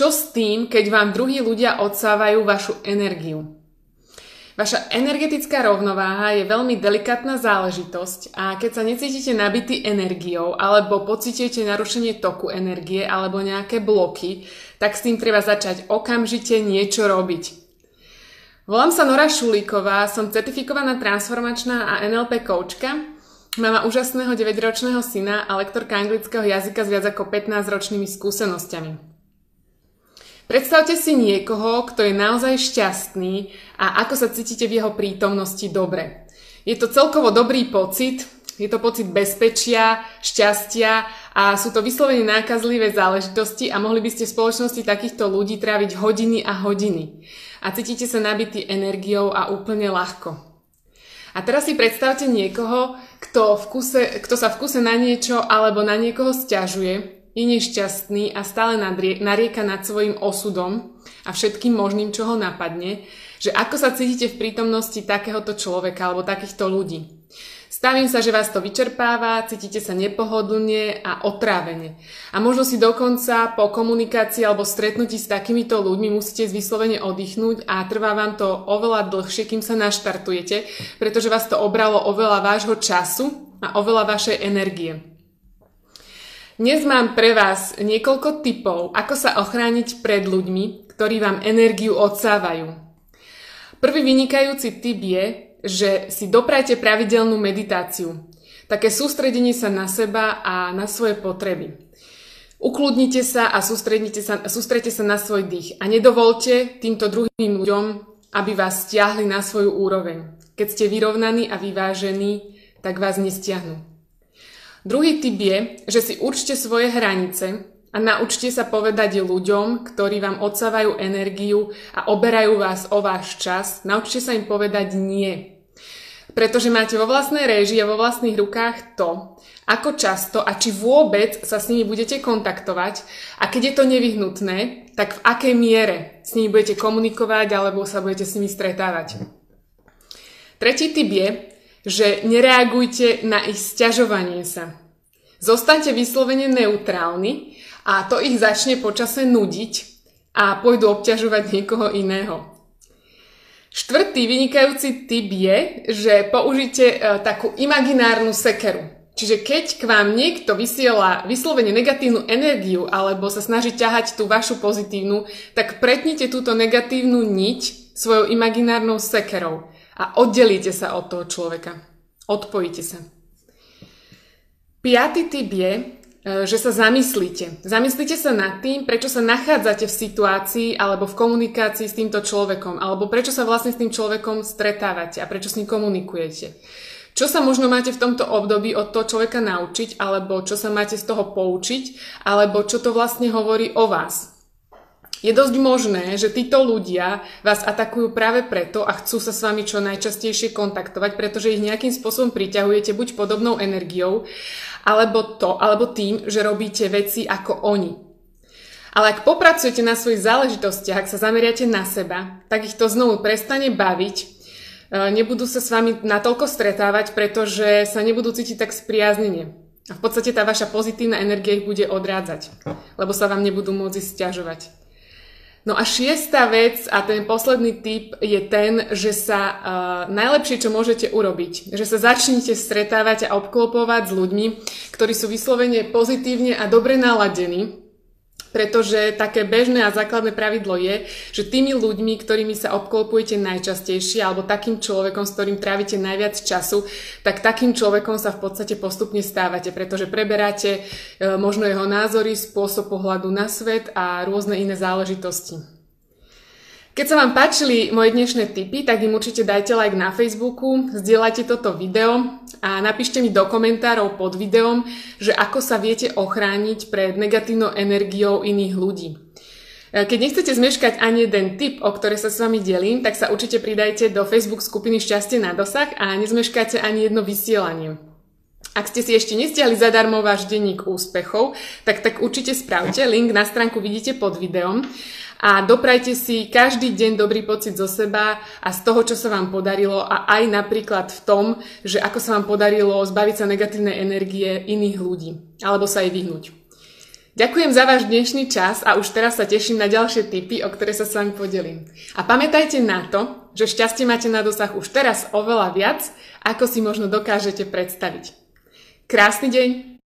čo s tým, keď vám druhí ľudia odsávajú vašu energiu? Vaša energetická rovnováha je veľmi delikátna záležitosť a keď sa necítite nabitý energiou alebo pocítite narušenie toku energie alebo nejaké bloky, tak s tým treba začať okamžite niečo robiť. Volám sa Nora Šulíková, som certifikovaná transformačná a NLP koučka, mama úžasného 9-ročného syna a lektorka anglického jazyka s viac ako 15-ročnými skúsenosťami. Predstavte si niekoho, kto je naozaj šťastný a ako sa cítite v jeho prítomnosti dobre. Je to celkovo dobrý pocit, je to pocit bezpečia, šťastia a sú to vyslovene nákazlivé záležitosti a mohli by ste v spoločnosti takýchto ľudí tráviť hodiny a hodiny. A cítite sa nabitý energiou a úplne ľahko. A teraz si predstavte niekoho, kto, v kuse, kto sa v kuse na niečo alebo na niekoho stiažuje je nešťastný a stále narieka nad svojim osudom a všetkým možným, čo ho napadne, že ako sa cítite v prítomnosti takéhoto človeka alebo takýchto ľudí. Stavím sa, že vás to vyčerpáva, cítite sa nepohodlne a otrávene. A možno si dokonca po komunikácii alebo stretnutí s takýmito ľuďmi musíte vyslovene oddychnúť a trvá vám to oveľa dlhšie, kým sa naštartujete, pretože vás to obralo oveľa vášho času a oveľa vašej energie. Dnes mám pre vás niekoľko typov, ako sa ochrániť pred ľuďmi, ktorí vám energiu odsávajú. Prvý vynikajúci typ je, že si doprajte pravidelnú meditáciu. Také sústredenie sa na seba a na svoje potreby. Ukludnite sa a sústredite sa, sústredite sa na svoj dých a nedovolte týmto druhým ľuďom, aby vás stiahli na svoju úroveň. Keď ste vyrovnaní a vyvážení, tak vás nestiahnu. Druhý typ je, že si určte svoje hranice a naučte sa povedať ľuďom, ktorí vám odsávajú energiu a oberajú vás o váš čas, naučte sa im povedať nie. Pretože máte vo vlastnej réžii a vo vlastných rukách to, ako často a či vôbec sa s nimi budete kontaktovať a keď je to nevyhnutné, tak v akej miere s nimi budete komunikovať alebo sa budete s nimi stretávať. Tretí typ je, že nereagujte na ich sťažovanie sa. Zostaňte vyslovene neutrálni a to ich začne počase nudiť a pôjdu obťažovať niekoho iného. Štvrtý vynikajúci typ je, že použite e, takú imaginárnu sekeru. Čiže keď k vám niekto vysiela vyslovene negatívnu energiu alebo sa snaží ťahať tú vašu pozitívnu, tak pretnite túto negatívnu niť svojou imaginárnou sekerou a oddelíte sa od toho človeka. Odpojíte sa. Piatý typ je, e, že sa zamyslíte. Zamyslíte sa nad tým, prečo sa nachádzate v situácii alebo v komunikácii s týmto človekom, alebo prečo sa vlastne s tým človekom stretávate a prečo s ním komunikujete. Čo sa možno máte v tomto období od toho človeka naučiť, alebo čo sa máte z toho poučiť, alebo čo to vlastne hovorí o vás. Je dosť možné, že títo ľudia vás atakujú práve preto a chcú sa s vami čo najčastejšie kontaktovať, pretože ich nejakým spôsobom priťahujete buď podobnou energiou, alebo to, alebo tým, že robíte veci ako oni. Ale ak popracujete na svojich záležitostiach, ak sa zameriate na seba, tak ich to znovu prestane baviť, e, nebudú sa s vami natoľko stretávať, pretože sa nebudú cítiť tak spriaznenie. A v podstate tá vaša pozitívna energia ich bude odrádzať, lebo sa vám nebudú môcť stiažovať. No a šiesta vec a ten posledný tip je ten, že sa uh, najlepšie, čo môžete urobiť, že sa začnite stretávať a obklopovať s ľuďmi, ktorí sú vyslovene pozitívne a dobre naladení, pretože také bežné a základné pravidlo je, že tými ľuďmi, ktorými sa obklopujete najčastejšie, alebo takým človekom, s ktorým trávite najviac času, tak takým človekom sa v podstate postupne stávate, pretože preberáte e, možno jeho názory, spôsob pohľadu na svet a rôzne iné záležitosti. Keď sa vám páčili moje dnešné tipy, tak im určite dajte like na Facebooku, zdieľajte toto video a napíšte mi do komentárov pod videom, že ako sa viete ochrániť pred negatívnou energiou iných ľudí. Keď nechcete zmeškať ani jeden tip, o ktoré sa s vami delím, tak sa určite pridajte do Facebook skupiny Šťastie na dosah a nezmeškáte ani jedno vysielanie. Ak ste si ešte nestiahli zadarmo váš denník úspechov, tak tak určite spravte. Link na stránku vidíte pod videom. A doprajte si každý deň dobrý pocit zo seba a z toho, čo sa vám podarilo a aj napríklad v tom, že ako sa vám podarilo zbaviť sa negatívnej energie iných ľudí alebo sa jej vyhnúť. Ďakujem za váš dnešný čas a už teraz sa teším na ďalšie tipy, o ktoré sa s vami podelím. A pamätajte na to, že šťastie máte na dosah už teraz oveľa viac, ako si možno dokážete predstaviť. Krásny deň!